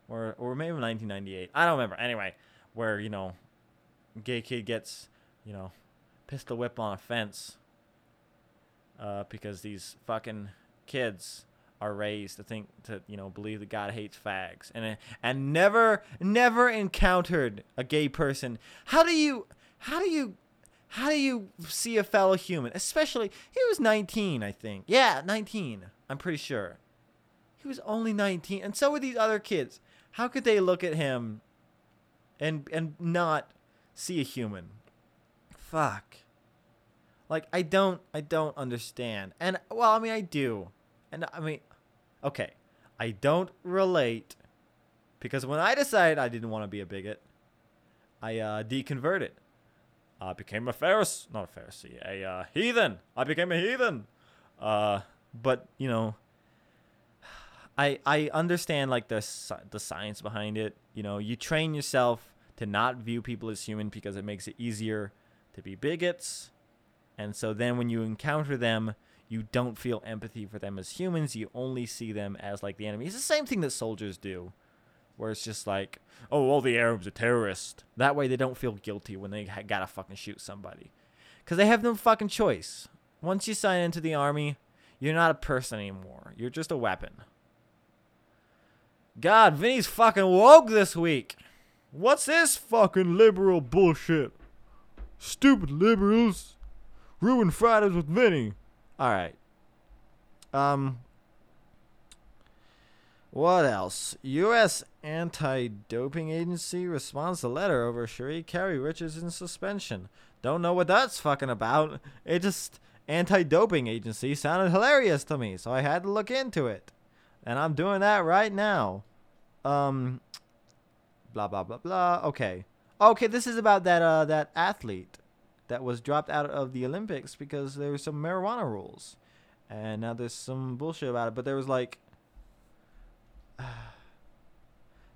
Or, or maybe 1998. I don't remember. Anyway, where, you know, gay kid gets, you know, pistol whip on a fence. Uh, because these fucking kids are raised to think to you know believe that God hates fags and and never never encountered a gay person. How do you how do you how do you see a fellow human? Especially he was 19, I think. Yeah, 19. I'm pretty sure. He was only 19 and so were these other kids. How could they look at him and and not see a human? Fuck. Like I don't I don't understand. And well, I mean I do. And I mean okay. I don't relate because when I decided I didn't want to be a bigot, I uh, deconverted. I became a Pharisee, not a Pharisee, a uh, heathen. I became a heathen. Uh, but you know, I I understand like the the science behind it. You know, you train yourself to not view people as human because it makes it easier to be bigots. And so then when you encounter them, you don't feel empathy for them as humans. You only see them as like the enemy. It's the same thing that soldiers do, where it's just like, oh, all the Arabs are terrorists. That way they don't feel guilty when they ha- gotta fucking shoot somebody, because they have no fucking choice. Once you sign into the army, you're not a person anymore. You're just a weapon. God, Vinny's fucking woke this week. What's this fucking liberal bullshit? Stupid liberals. Ruin Fridays with Vinny. All right. Um. What else? U.S. Anti-Doping Agency responds to letter over Sha'Carri Richardson suspension. Don't know what that's fucking about. It just anti-doping agency sounded hilarious to me, so I had to look into it, and I'm doing that right now. Um. Blah blah blah blah. Okay. Okay, this is about that uh that athlete that was dropped out of the Olympics because there were some marijuana rules. And now there's some bullshit about it, but there was like *sighs*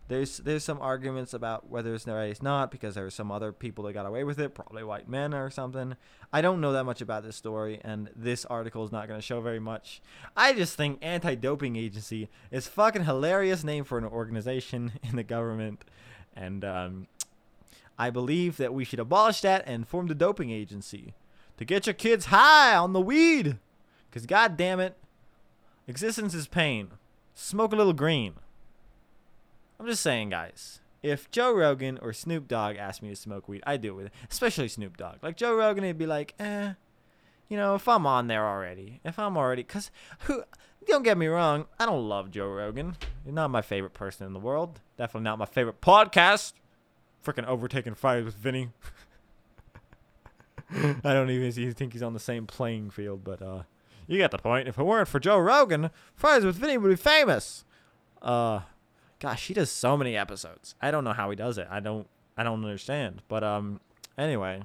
there's there's some arguments about whether it's right it's not because there were some other people that got away with it, probably white men or something. I don't know that much about this story, and this article is not going to show very much. I just think anti-doping agency is fucking hilarious name for an organization *laughs* in the government, and um, I believe that we should abolish that and form the doping agency to get your kids high on the weed. Cause god damn it, existence is pain. Smoke a little green. I'm just saying, guys. If Joe Rogan or Snoop Dogg asked me to smoke weed, I'd do it with it. Especially Snoop Dogg. Like Joe Rogan, he'd be like, eh, you know, if I'm on there already, if I'm already, cause who? Don't get me wrong, I don't love Joe Rogan. He's not my favorite person in the world. Definitely not my favorite podcast. Freaking overtaking Fridays with Vinny. *laughs* I don't even think he's on the same playing field, but uh, you get the point. If it weren't for Joe Rogan, Fridays with Vinny would be famous. Uh, gosh, he does so many episodes. I don't know how he does it. I don't. I don't understand. But um, anyway.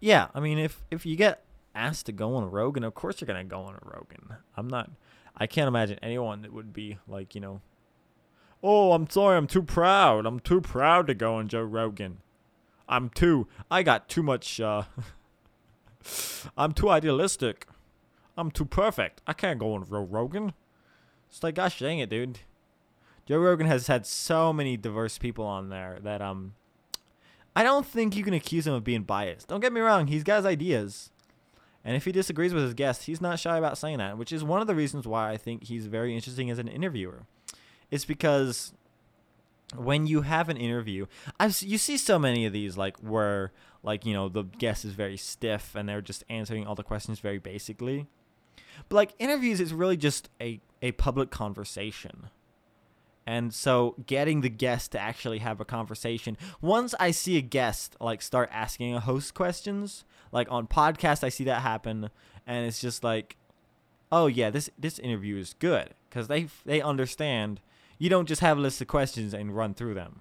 Yeah, I mean, if if you get asked to go on a Rogan, of course you're gonna go on a Rogan. I'm not. I can't imagine anyone that would be like, you know, oh, I'm sorry, I'm too proud. I'm too proud to go on Joe Rogan. I'm too. I got too much. Uh, *laughs* I'm too idealistic. I'm too perfect. I can't go on Joe Rogan. It's like, gosh dang it, dude. Joe Rogan has had so many diverse people on there that um, I don't think you can accuse him of being biased. Don't get me wrong, he's got his ideas. And if he disagrees with his guests, he's not shy about saying that, which is one of the reasons why I think he's very interesting as an interviewer. It's because when you have an interview, I've you see so many of these like where like you know the guest is very stiff and they're just answering all the questions very basically. But like interviews is really just a a public conversation. And so getting the guest to actually have a conversation. Once I see a guest like start asking a host questions, like on podcast I see that happen and it's just like oh yeah, this this interview is good cuz they they understand you don't just have a list of questions and run through them.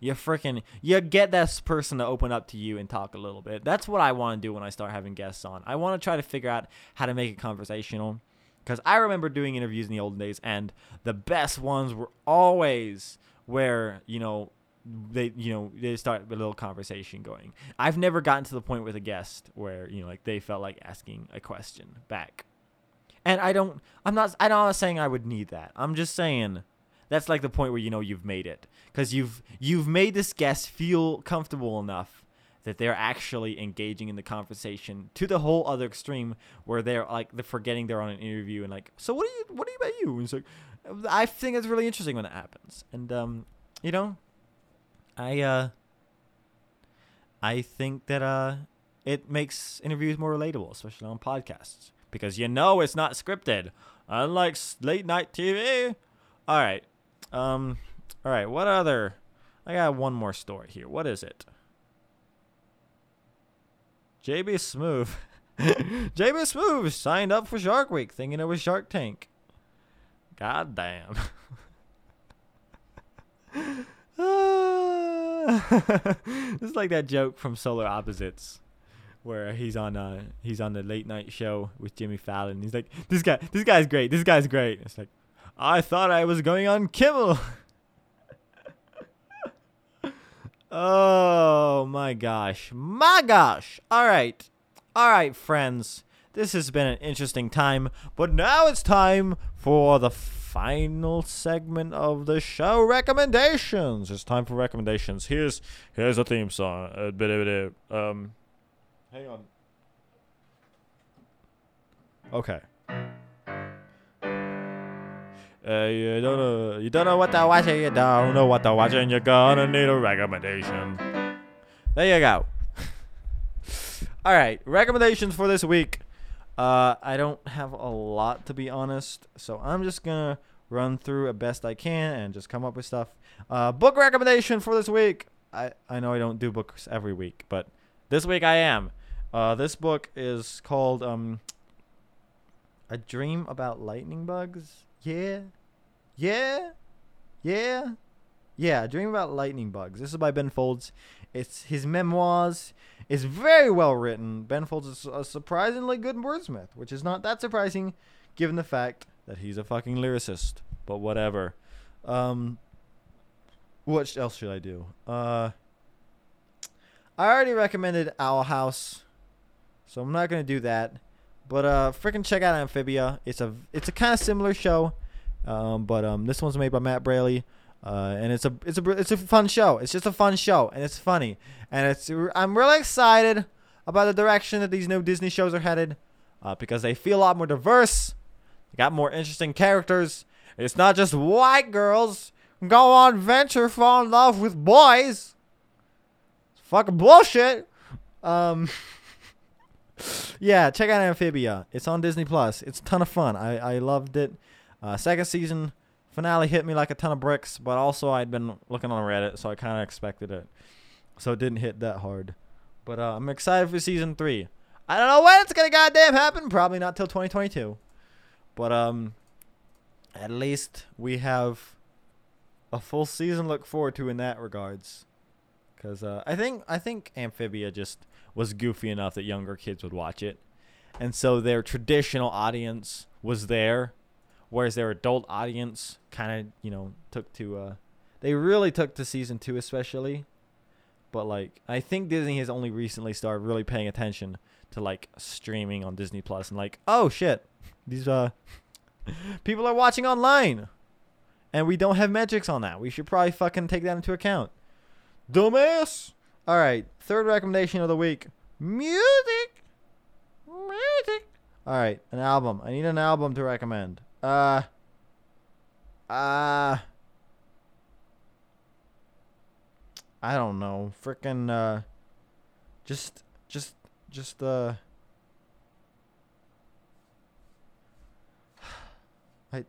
You freaking you get that person to open up to you and talk a little bit. That's what I want to do when I start having guests on. I want to try to figure out how to make it conversational because I remember doing interviews in the old days and the best ones were always where, you know, they you know they start a little conversation going. I've never gotten to the point with a guest where you know like they felt like asking a question back, and I don't. I'm not. I'm not saying I would need that. I'm just saying that's like the point where you know you've made it. Because you've you've made this guest feel comfortable enough that they're actually engaging in the conversation to the whole other extreme where they're like they're forgetting they're on an interview and like so what do you what do you about you? And it's like i think it's really interesting when that happens. And um you know i uh i think that uh it makes interviews more relatable especially on podcasts. Because you know it's not scripted unlike late night tv all right um, all right. What other? I got one more story here. What is it? JB Smoove. *laughs* JB Smoove signed up for Shark Week thinking it was Shark Tank. God damn. *laughs* this is like that joke from Solar Opposites where he's on uh he's on the late night show with Jimmy Fallon. He's like, This guy this guy's great, this guy's great. It's like, I thought I was going on Kimmel. *laughs* oh my gosh. My gosh. All right. All right, friends. This has been an interesting time, but now it's time for the final segment of the show recommendations. It's time for recommendations. Here's here's a theme song. Uh, um hang on. Okay. Uh, you don't know, you don't know what they're watching, you don't know what they're watching, you're gonna need a recommendation. There you go. *laughs* All right, recommendations for this week. Uh, I don't have a lot to be honest, so I'm just gonna run through a best I can and just come up with stuff. Uh, book recommendation for this week. I I know I don't do books every week, but this week I am. Uh, this book is called um, A Dream About Lightning Bugs. Yeah. Yeah. Yeah. Yeah. Dream about lightning bugs. This is by Ben Folds. It's his memoirs. It's very well written. Ben Folds is a surprisingly good wordsmith, which is not that surprising given the fact that he's a fucking lyricist. But whatever. Um what else should I do? Uh I already recommended Owl House. So I'm not going to do that. But uh freaking check out Amphibia. It's a it's a kind of similar show. Um, but um, this one's made by Matt Braley. Uh, and it's a it's a it's a fun show. It's just a fun show, and it's funny, and it's I'm really excited about the direction that these new Disney shows are headed, uh, because they feel a lot more diverse. They got more interesting characters. It's not just white girls go on venture, fall in love with boys. It's fucking bullshit. Um, *laughs* yeah, check out Amphibia. It's on Disney Plus. It's a ton of fun. I I loved it. Uh, second season finale hit me like a ton of bricks, but also I'd been looking on Reddit, so I kind of expected it. So it didn't hit that hard. But uh, I'm excited for season three. I don't know when it's gonna goddamn happen. Probably not till 2022. But um, at least we have a full season look forward to in that regards. Cause uh, I think I think Amphibia just was goofy enough that younger kids would watch it, and so their traditional audience was there, whereas their adult audience kind of you know took to uh, they really took to season two especially, but like I think Disney has only recently started really paying attention to like streaming on Disney Plus and like oh shit these uh *laughs* people are watching online and we don't have metrics on that. We should probably fucking take that into account. Dumbass. All right, third recommendation of the week: music. Music. All right, an album. I need an album to recommend. Uh. Uh. I don't know. Freaking uh. Just, just, just uh. *sighs* I.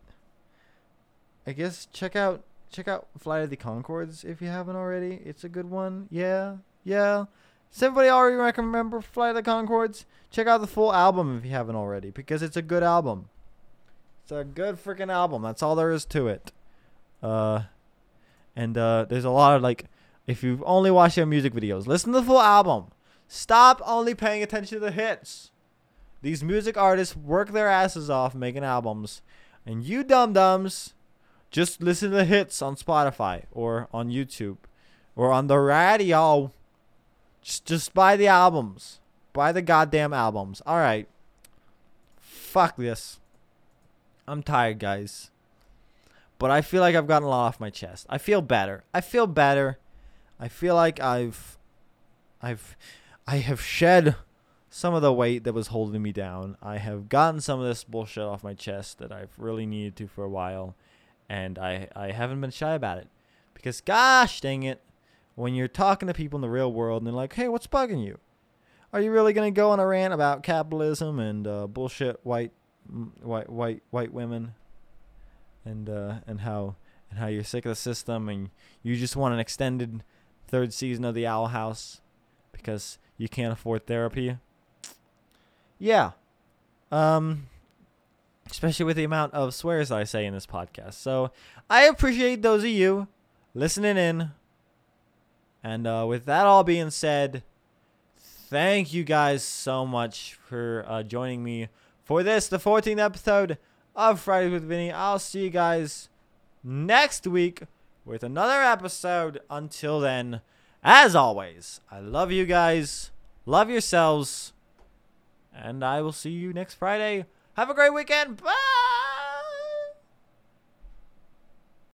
I guess check out check out Flight of the Conchords if you haven't already. It's a good one. Yeah, yeah. Does already remember Flight of the Conchords? Check out the full album if you haven't already, because it's a good album. It's a good freaking album. That's all there is to it. Uh, and uh, there's a lot of like, if you've only watched their music videos, listen to the full album. Stop only paying attention to the hits. These music artists work their asses off making albums, and you dum dums just listen to the hits on Spotify or on YouTube or on the radio. Just just buy the albums. Buy the goddamn albums. All right. Fuck this. I'm tired, guys. But I feel like I've gotten a lot off my chest. I feel better. I feel better. I feel like I've I've I have shed some of the weight that was holding me down. I have gotten some of this bullshit off my chest that I've really needed to for a while and I, I haven't been shy about it because gosh dang it when you're talking to people in the real world and they're like hey what's bugging you are you really going to go on a rant about capitalism and uh, bullshit white white white white women and uh, and how and how you're sick of the system and you just want an extended third season of the owl house because you can't afford therapy yeah um especially with the amount of swears I say in this podcast. So I appreciate those of you listening in. And uh, with that all being said, thank you guys so much for uh, joining me for this, the 14th episode of Friday with Vinny. I'll see you guys next week with another episode. Until then, as always, I love you guys. Love yourselves. And I will see you next Friday. Have a great weekend. Bye.